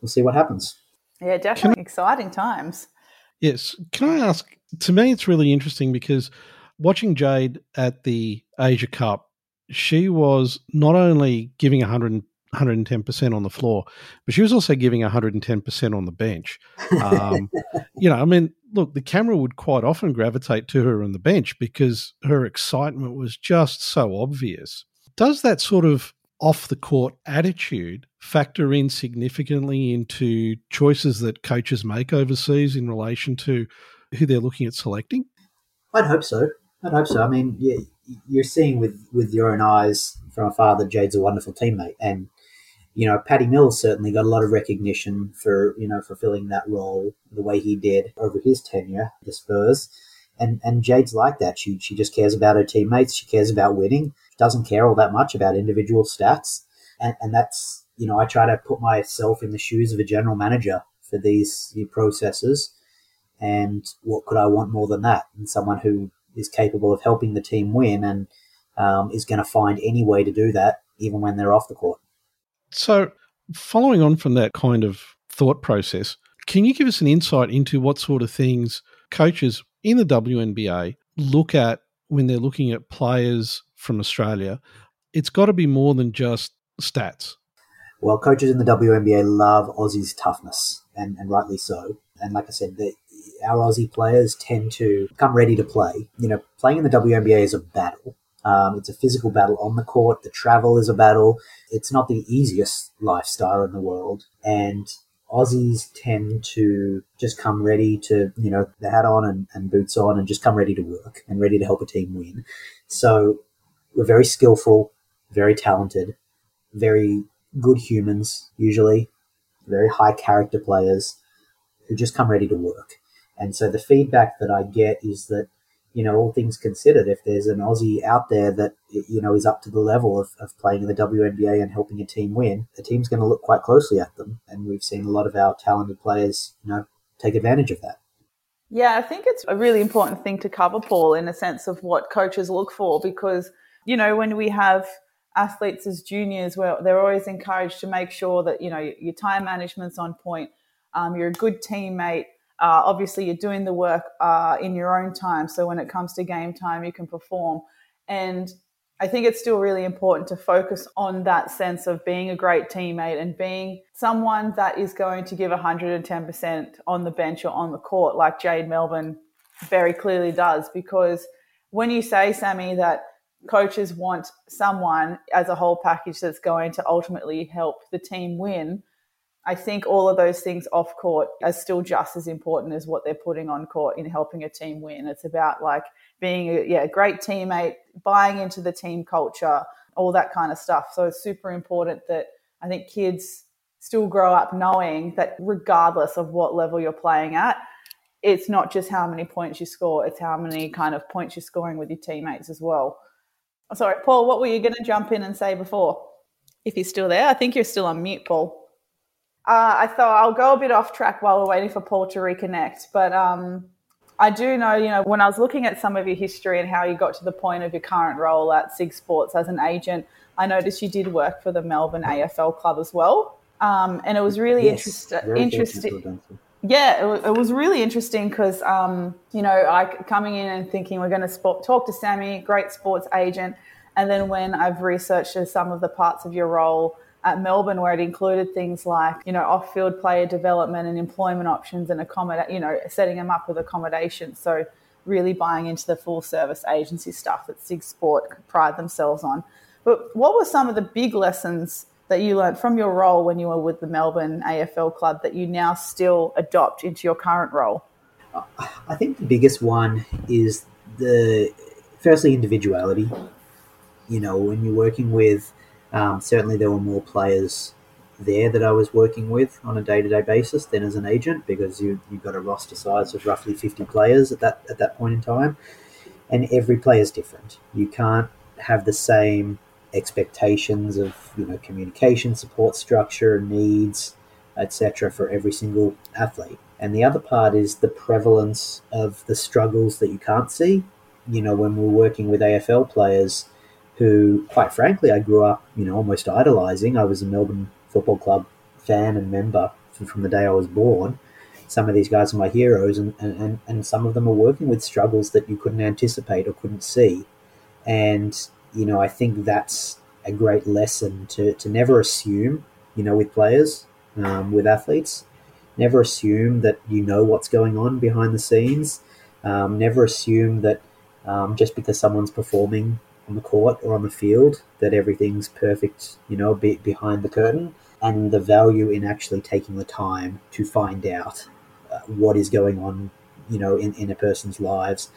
we'll see what happens. Yeah, definitely I, exciting times. Yes. Can I ask? To me, it's really interesting because watching Jade at the Asia Cup, she was not only giving 100, 110% on the floor, but she was also giving 110% on the bench. Um, you know, I mean, look, the camera would quite often gravitate to her on the bench because her excitement was just so obvious. Does that sort of off the court attitude factor in significantly into choices that coaches make overseas in relation to who they're looking at selecting? I'd hope so. I'd hope so. I mean, you're seeing with, with your own eyes from afar that Jade's a wonderful teammate, and you know, Patty Mills certainly got a lot of recognition for you know fulfilling that role the way he did over his tenure the Spurs. And and Jade's like that. She she just cares about her teammates. She cares about winning. Doesn't care all that much about individual stats. And and that's you know I try to put myself in the shoes of a general manager for these processes. And what could I want more than that? And someone who is capable of helping the team win and um, is going to find any way to do that, even when they're off the court. So, following on from that kind of thought process, can you give us an insight into what sort of things coaches in the WNBA look at when they're looking at players from Australia? It's got to be more than just stats. Well, coaches in the WNBA love Aussie's toughness, and, and rightly so. And like I said, the, our Aussie players tend to come ready to play. You know, playing in the WNBA is a battle. Um, it's a physical battle on the court. The travel is a battle. It's not the easiest lifestyle in the world. And Aussies tend to just come ready to, you know, the hat on and, and boots on and just come ready to work and ready to help a team win. So we're very skillful, very talented, very good humans, usually, very high character players who just come ready to work. And so the feedback that I get is that you know, all things considered, if there's an Aussie out there that, you know, is up to the level of, of playing in the WNBA and helping a team win, the team's going to look quite closely at them. And we've seen a lot of our talented players, you know, take advantage of that. Yeah, I think it's a really important thing to cover, Paul, in a sense of what coaches look for, because, you know, when we have athletes as juniors, where they're always encouraged to make sure that, you know, your time management's on point, um, you're a good teammate, uh, obviously, you're doing the work uh, in your own time. So when it comes to game time, you can perform. And I think it's still really important to focus on that sense of being a great teammate and being someone that is going to give 110% on the bench or on the court, like Jade Melbourne very clearly does. Because when you say, Sammy, that coaches want someone as a whole package that's going to ultimately help the team win, I think all of those things off court are still just as important as what they're putting on court in helping a team win. It's about like being a, yeah, a great teammate, buying into the team culture, all that kind of stuff. So it's super important that I think kids still grow up knowing that regardless of what level you're playing at, it's not just how many points you score, it's how many kind of points you're scoring with your teammates as well. Sorry, Paul, what were you going to jump in and say before? If you're still there, I think you're still on mute, Paul. Uh, I thought I'll go a bit off track while we're waiting for Paul to reconnect. But um, I do know, you know, when I was looking at some of your history and how you got to the point of your current role at SIG Sports as an agent, I noticed you did work for the Melbourne AFL club as well. Um, and it was really yes, interest- interesting. Yeah, it, was really interesting because, um, you know, I coming in and thinking we're going to talk to Sammy, great sports agent. And then when I've researched some of the parts of your role, at Melbourne where it included things like, you know, off-field player development and employment options and accommodate, you know, setting them up with accommodation. So really buying into the full service agency stuff that SIG Sport pride themselves on. But what were some of the big lessons that you learned from your role when you were with the Melbourne AFL club that you now still adopt into your current role? I think the biggest one is the firstly individuality. You know, when you're working with, um, certainly there were more players there that I was working with on a day to day basis than as an agent because you you've got a roster size of roughly 50 players at that at that point in time, and every player is different. You can't have the same expectations of you know communication, support structure, needs, etc. for every single athlete. And the other part is the prevalence of the struggles that you can't see. You know, when we're working with AFL players who, quite frankly, I grew up, you know, almost idolizing. I was a Melbourne Football Club fan and member from the day I was born. Some of these guys are my heroes, and, and, and some of them are working with struggles that you couldn't anticipate or couldn't see. And, you know, I think that's a great lesson to, to never assume, you know, with players, um, with athletes, never assume that you know what's going on behind the scenes. Um, never assume that um, just because someone's performing on the court or on the field that everything's perfect, you know, be, behind the curtain, and the value in actually taking the time to find out uh, what is going on, you know, in, in a person's lives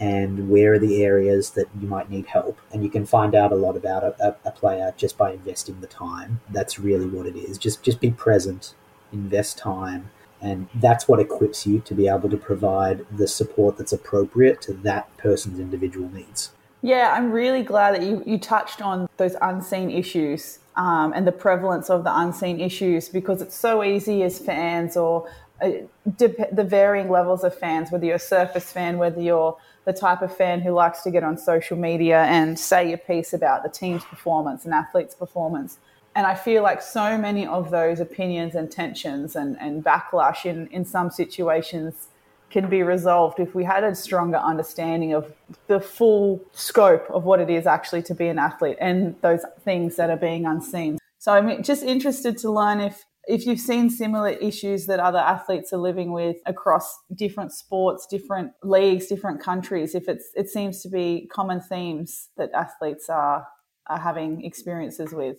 and where are the areas that you might need help. And you can find out a lot about a, a, player just by investing the time. That's really what it is. Just just be present, invest time, and that's what equips you to be able to provide the support that's appropriate to that person's individual needs. Yeah, I'm really glad that you, you touched on those unseen issues um, and the prevalence of the unseen issues because it's so easy as fans or Uh, the varying levels of fans, whether you're a surface fan, whether you're the type of fan who likes to get on social media and say your piece about the team's performance and athlete's performance. And I feel like so many of those opinions and tensions and, and backlash in, in some situations can be resolved if we had a stronger understanding of the full scope of what it is actually to be an athlete and those things that are being unseen. So I'm just interested to learn if if you've seen similar issues that other athletes are living with across different sports, different leagues, different countries, if it's it seems to be common themes that athletes are are having experiences with.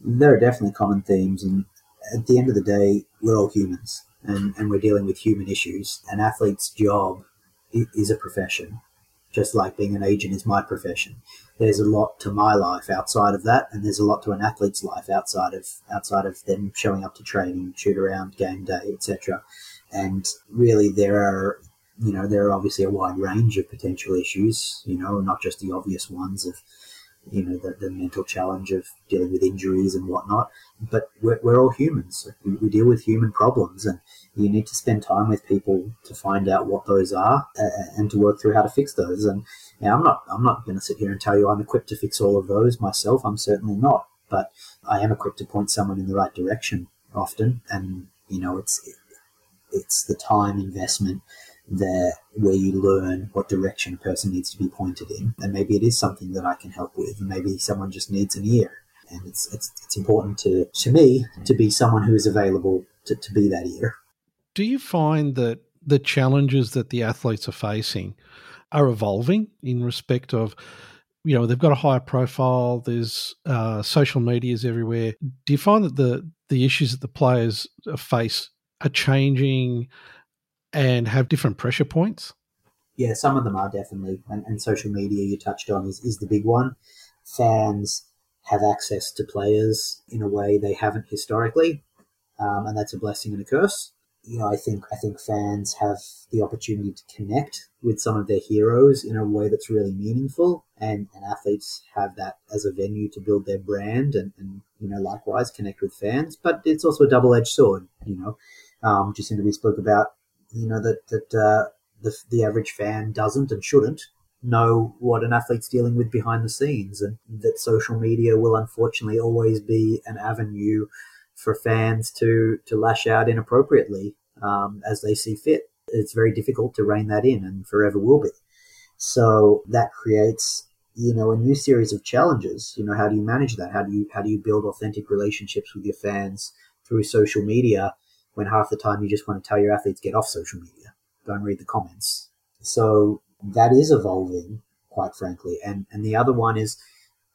There are definitely common themes and at the end of the day, we're all humans and, and we're dealing with human issues. An athlete's job is a profession, just like being an agent is my profession. There's a lot to my life outside of that, and there's a lot to an athlete's life outside of outside of them showing up to training, shoot around, game day, etc. And really, there are you know there are obviously a wide range of potential issues. You know, not just the obvious ones of you know the, the mental challenge of dealing with injuries and whatnot. But we're, we're all humans. We, we, deal with human problems and you need to spend time with people to find out what those are uh, and to work through how to fix those. And i'm not i'm not going to sit here and tell you i'm equipped to fix all of those myself. I'm certainly not. But i am equipped to point someone in the right direction often. And you know it's it's the time investment there where you learn what direction a person needs to be pointed in. And maybe it is something that I can help with. Maybe someone just needs an ear. And it's, it's, it's important to, to me to be someone who is available to, to be that ear. Do you find that the challenges that the athletes are facing are evolving in respect of, you know, they've got a higher profile, there's uh, social medias everywhere. Do you find that the, the issues that the players face are changing and have different pressure points? Yeah, some of them are definitely, and, and social media you touched on is, is the big one. Fans have access to players in a way they haven't historically, um, and that's a blessing and a curse. You know, I think I think fans have the opportunity to connect with some of their heroes in a way that's really meaningful, and, and athletes have that as a venue to build their brand and, and you know likewise connect with fans. But it's also a double edged sword. You know, um, Jacinda, we spoke about you know that that uh, the the average fan doesn't and shouldn't know what an athlete's dealing with behind the scenes, and that social media will unfortunately always be an avenue for fans to to lash out inappropriately um, as they see fit. It's very difficult to rein that in, and forever will be. So that creates you know a new series of challenges. You know, how do you manage that? How do you how do you build authentic relationships with your fans through social media? When half the time you just want to tell your athletes get off social media, don't read the comments. So that is evolving, quite frankly. And and the other one is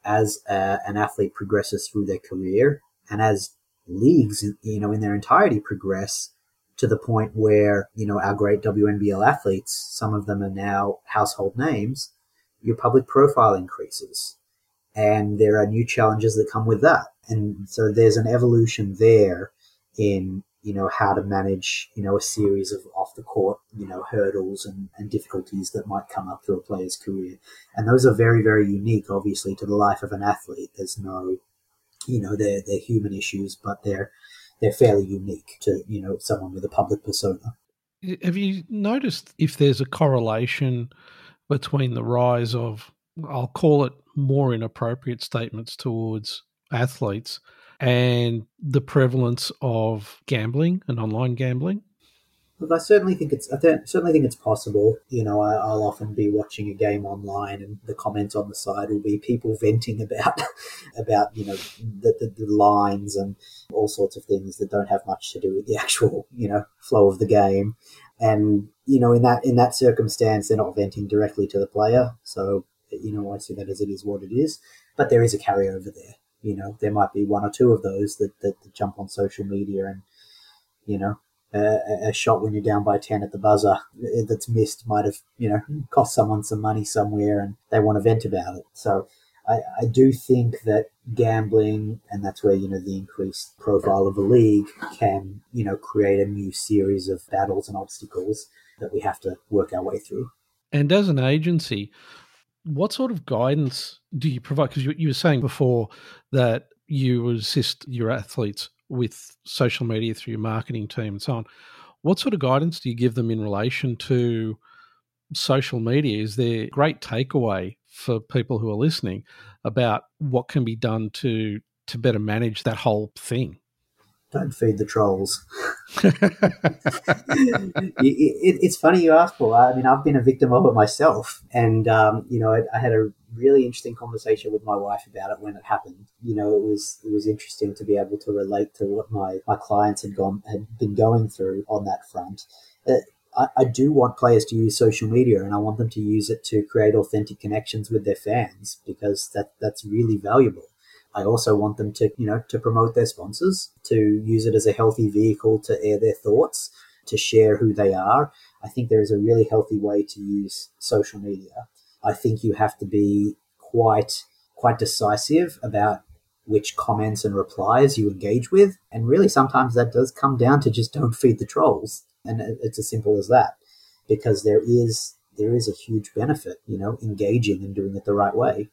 as a, an athlete progresses through their career And as leagues, you know, in their entirety progress to the point where, you know, our great WNBL athletes, some of them are now household names, your public profile increases. And there are new challenges that come with that. And so there's an evolution there in you know how to manage you know a series of off the court you know hurdles and, and difficulties that might come up through a player's career. And those are very very unique obviously to the life of an athlete. There's no you know they're they're human issues but they're they're fairly unique to you know someone with a public persona. Have you noticed if there's a correlation between the rise of i'll call it more inappropriate statements towards athletes and the prevalence of gambling and online gambling? Look, I certainly think it's. I th- certainly think it's possible. You know, I, will often be watching a game online, and the comments on the side will be people venting about, about you know, the, the, the lines and all sorts of things that don't have much to do with the actual you know flow of the game. And you know, in that in that circumstance, they're not venting directly to the player, so you know, I see that as it is what it is. But there is a carryover there you know, there might be one or two of those that, that, that jump on social media and, you know, a, a, shot when you're down by 10 at the buzzer eh, that's missed might have, you know, cost someone some money somewhere and they want to vent about it. So I, I do think that gambling, and that's where, you know, the increased profile of a league can, you know, create a new series of battles and obstacles that we have to work our way through. And as an agency, what sort of guidance do you provide? Because you, you were saying before that you assist your athletes with social media through your marketing team and so on. What sort of guidance do you give them in relation to social media? Is there great takeaway for people who are listening about what can be done to to better manage that whole thing? Don't feed the trolls. it, it, it's funny you ask, Paul. I mean, I've been a victim of it myself, and um, you know, I, I, had a really interesting conversation with my wife about it when it happened. You know, it was it was interesting to be able to relate to what my my clients had gone had been going through on that front. Uh, I, I do want players to use social media, and I want them to use it to create authentic connections with their fans because that that's really valuable. I also want them to, you know, to promote their sponsors, to use it as a healthy vehicle to air their thoughts, to share who they are. I think there is a really healthy way to use social media. I think you have to be quite quite decisive about which comments and replies you engage with. And really sometimes that does come down to just don't feed the trolls. And it's as simple as that. Because there is there is a huge benefit, you know, engaging and doing it the right way.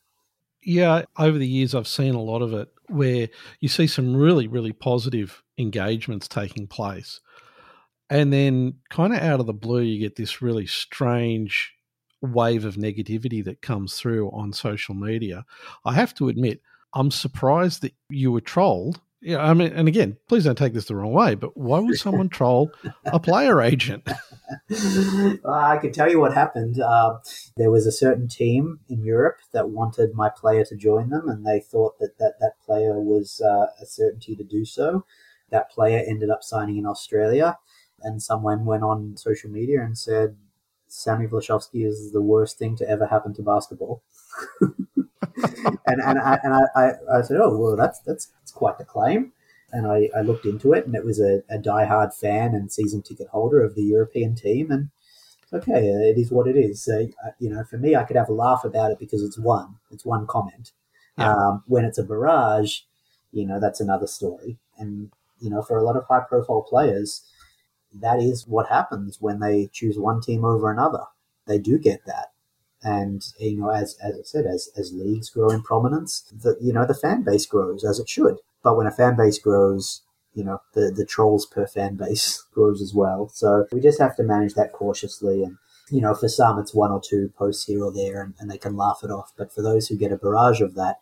Yeah, over the years, I've seen a lot of it where you see some really, really positive engagements taking place. And then, kind of out of the blue, you get this really strange wave of negativity that comes through on social media. I have to admit, I'm surprised that you were trolled yeah, I mean, and again, please don't take this the wrong way, but why would someone troll a player agent? I can tell you what happened. Uh, there was a certain team in Europe that wanted my player to join them, and they thought that that, that player was uh, a certainty to do so. That player ended up signing in Australia, and someone went on social media and said, Sammy Lelchitski is the worst thing to ever happen to basketball. and and I and I, I, I, said, oh well, that's, that's quite the claim. And I, I looked into it, and it was a, a diehard fan and season ticket holder of the European team, and okay, uh, it is what it is. So, uh, you know, for me, I could have a laugh about it because it's one, it's one comment. Yeah. Um, when it's a barrage, you know, that's another story. And you know, for a lot of high profile players, that is what happens when they choose one team over another. They do get that. And you know, as as I said, as as leagues grow in prominence, the you know the fan base grows as it should. But when a fan base grows, you know the the trolls per fan base grows as well. So we just have to manage that cautiously. And you know, for some, it's one or two posts here or there, and, and they can laugh it off. But for those who get a barrage of that,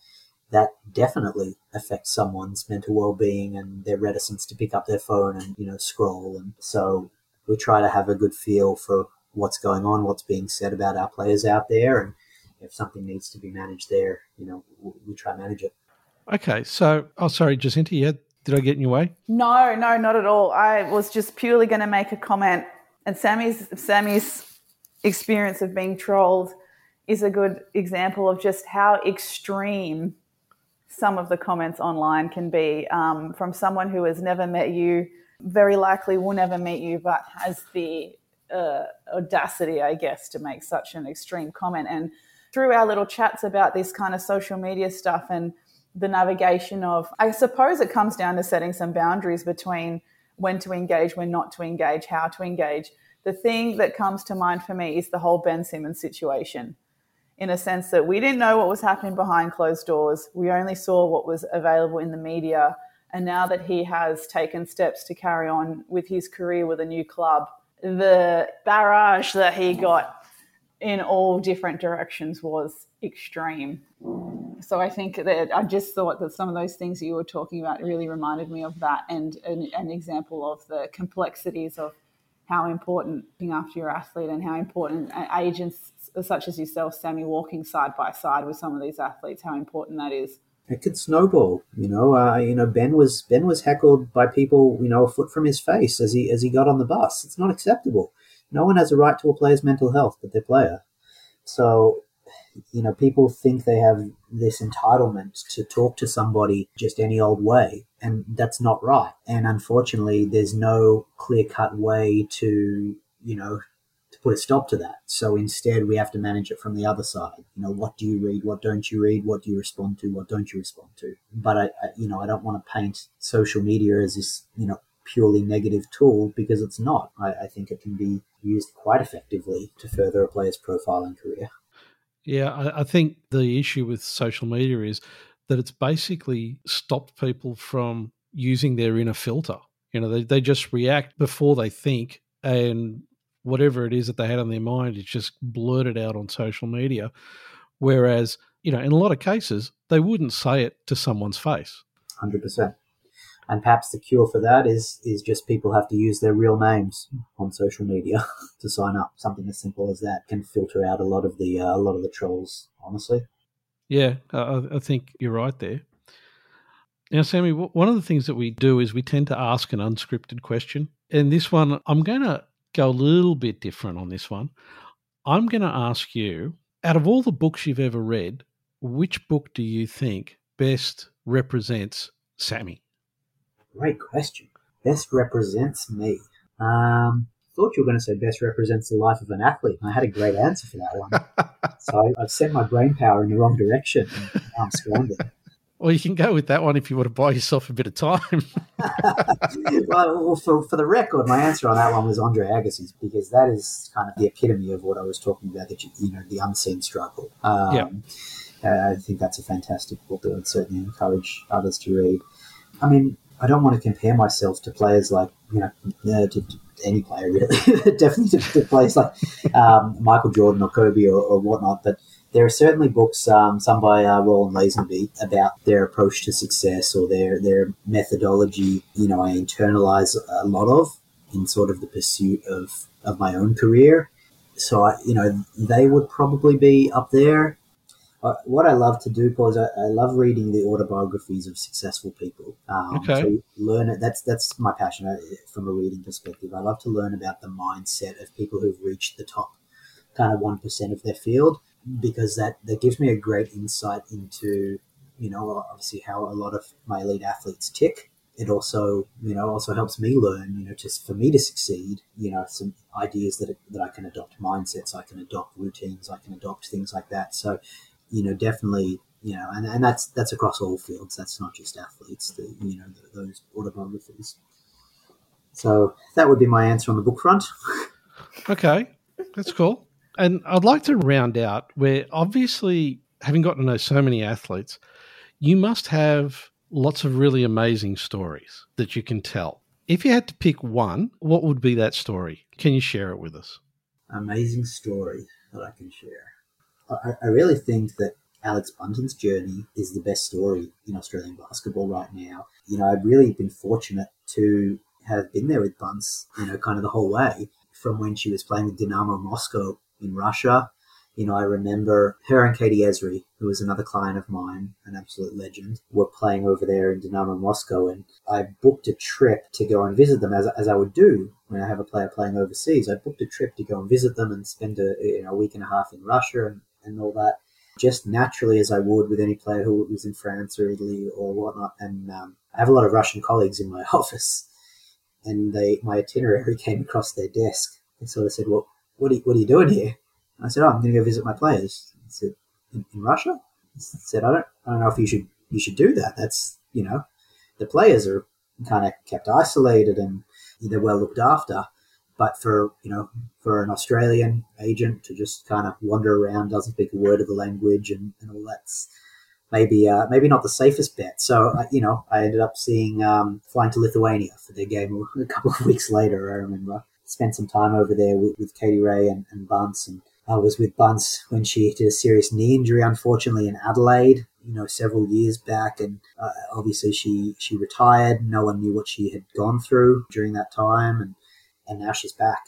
that definitely affects someone's mental well-being and their reticence to pick up their phone and you know scroll and so we try to have a good feel for what's going on, what's being said about our players out there, and if something needs to be managed there, you know, we try to manage it. Okay, so oh, sorry, Jacinta, yeah, did I get in your way? No, no, not at all. I was just purely going to make a comment, and Sammy's Sammy's experience of being trolled is a good example of just how extreme some of the comments online can be um, from someone who has never met you, very likely will never meet you, but has the uh, audacity, I guess, to make such an extreme comment. And through our little chats about this kind of social media stuff and the navigation of, I suppose it comes down to setting some boundaries between when to engage, when not to engage, how to engage. The thing that comes to mind for me is the whole Ben Simmons situation in a sense that we didn't know what was happening behind closed doors. We only saw what was available in the media. And now that he has taken steps to carry on with his career with a new club, the barrage that he got in all different directions was extreme. So I think that I just thought that some of those things you were talking about really reminded me of that and an, an example of the complexities of how important looking after your athlete and how important agents such as yourself, Sammy, walking side by side with some of these athletes, how important that is. It could snowball, you know. Uh, you know, Ben was Ben was heckled by people, you know, a foot from his face as he as he got on the bus. It's not acceptable. No one has a right to a player's mental health but their player. So, you know, people think they have this entitlement to talk to somebody just any old way, and that's not right. And unfortunately, there's no clear cut way to, you know, put a stop to that. So instead, we have to manage it from the other side. You know, what do you read? What don't you read? What do you respond to? What don't you respond to? But I, I you know, I don't want to paint social media as this, you know, purely negative tool because it's not. I, I think it can be used quite effectively to further a player's profile and career. Yeah, I, I think the issue with social media is that it's basically stopped people from using their inner filter. You know, they, they just react before they think and whatever it is that they had on their mind is just blurted out on social media. Whereas, you know, in a lot of cases, they wouldn't say it to someone's face. 100%. And perhaps the cure for that is is just people have to use their real names on social media to sign up. Something as simple as that can filter out a lot of the uh, a lot of the trolls. Honestly, yeah, I, I think you're right there. Now, Sammy, one of the things that we do is we tend to ask an unscripted question. And this one, I'm going to go a little bit different on this one. I'm going to ask you out of all the books you've ever read, which book do you think best represents Sammy? Great question. Best represents me. Um, thought you were going to say best represents the life of an athlete. I had a great answer for that one. so I, have sent my brain power in the wrong direction. I'm scrambling. Well, you can go with that one if you want to buy yourself a bit of time. well, for, for the record, my answer on that one was Andre Agassi because that is kind of the epitome of what I was talking about. That you, you know, the unseen struggle. Um, yeah. Uh, I think that's a fantastic book that I'd certainly encourage others to read. I mean, I don't want to compare myself to players like you know uh, to, to, any player really, definitely to, to, players like um, Michael Jordan or Kobe or, or whatnot, but there are certainly books, um, some by uh, Roland Lazenby, about their approach to success or their their methodology. You know, I internalize a lot of in sort of the pursuit of of my own career. So I, you know, they would probably be up there. Uh, what I love to do, Paul, is I, I, love reading the autobiographies of successful people. Um, okay. To learn it. That's that's my passion uh, from a reading perspective. I love to learn about the mindset of people who've reached the top, kind of one percent of their field, because that, that gives me a great insight into, you know, obviously how a lot of my elite athletes tick. It also, you know, also helps me learn, you know, just for me to succeed, you know, some ideas that, that I can adopt mindsets, I can adopt routines, I can adopt things like that. So, you know, definitely, you know, and, and that's, that's across all fields. That's not just athletes, the, you know, the, those autobiographies. So that would be my answer on the book front. okay. That's cool. And I'd like to round out where obviously, having gotten to know so many athletes, you must have lots of really amazing stories that you can tell. If you had to pick one, what would be that story? Can you share it with us? Amazing story that I can share. I, I really think that Alex Bunton's journey is the best story in Australian basketball right now. You know, I've really been fortunate to have been there with Bunce, you know, kind of the whole way from when she was playing with Dynamo Moscow in Russia. You know, I remember her and Katie Ebzery, who was another client of mine, an absolute legend, were playing over there in Dynamo Moscow. And I booked a trip to go and visit them, as, as I would do when I have a player playing overseas. I booked a trip to go and visit them and spend a, you know, a week and a half in Russia and, and all that. just naturally as I would with any player who was in France or Italy or whatnot. And um, I have a lot of Russian colleagues in my office, and they my itinerary came across their desk. And so I said, "Well, what are you, what are you doing here?" And I said, "Oh, I'm going to go visit my players." I said, "In, in Russia?" I said, "I don't, I don't know if you should you should do that. That's you know, the players are kind of kept isolated and they're well looked after." But for you know, for an Australian agent to just kind of wander around, doesn't speak a word of the language, and, and all that's maybe uh, maybe not the safest bet. So uh, you know, I ended up seeing um, flying to Lithuania for their game a couple of weeks later. I remember spent some time over there with, with Katie Ray and, and Bunce, and I was with Bunce when she did a serious knee injury, unfortunately, in Adelaide. You know, several years back, and uh, obviously she she retired. No one knew what she had gone through during that time, and and now she's back.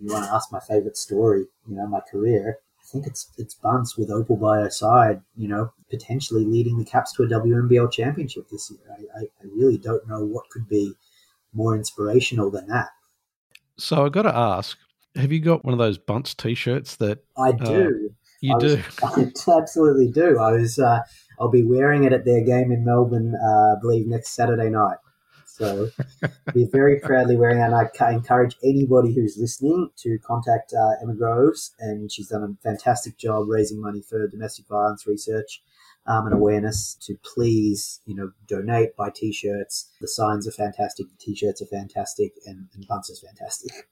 You want to ask my favorite story, you know, my career, I think it's it's Bunce with Opal by her side, you know, potentially leading the Caps to a WNBL championship this year. I, I, I really don't know what could be more inspirational than that. So I got to ask, have you got one of those Bunce T-shirts that I uh, do? Uh, you I do. Was, I absolutely do. I was. Uh, I'll be wearing it at their game in Melbourne, uh, I believe, next Saturday night. So be very proudly wearing that. And I encourage anybody who's listening to contact uh, Emma Groves, and she's done a fantastic job raising money for domestic violence research. Um, and awareness to please, you know, donate, buy t-shirts. The signs are fantastic, the t-shirts are fantastic, and, and Bunce is fantastic.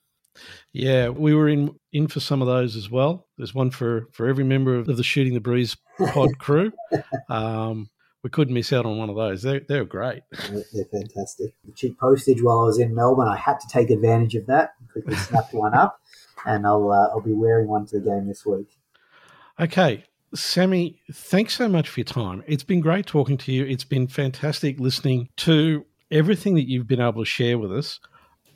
Yeah, we were in in for some of those as well. There's one for for every member of the Shooting the Breeze pod crew. Um, we couldn't miss out on one of those. They're, they're great. They're fantastic. The cheap postage while I was in Melbourne, I had to take advantage of that. Quickly snapped one up, and I'll uh, I'll be wearing one to the game this week. Okay, Sammy, thanks so much for your time. It's been great talking to you. It's been fantastic listening to everything that you've been able to share with us.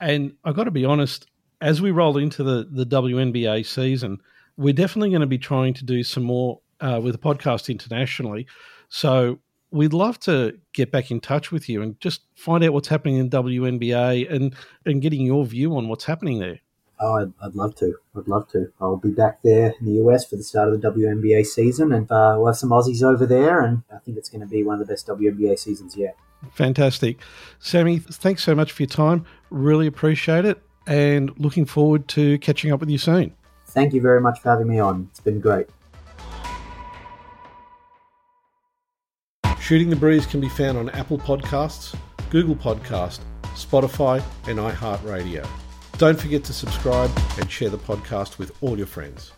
And I've got to be honest, as we roll into the, the WNBA season, we're definitely going to be trying to do some more uh, with the podcast internationally. So we'd love to get back in touch with you and just find out what's happening in WNBA and, and getting your view on what's happening there. Oh, I'd, I'd, love to. I'd love to. I'll be back there in the US for the start of the WNBA season, and uh, we'll have some Aussies over there, and I think it's going to be one of the best WNBA seasons yet. Fantastic. Sammy, thanks so much for your time. Really appreciate it, and looking forward to catching up with you soon. Thank you very much for having me on. It's been great. Shooting the Breeze can be found on Apple Podcasts, Google Podcast, Spotify, and iHeartRadio. Don't forget to subscribe and share the podcast with all your friends.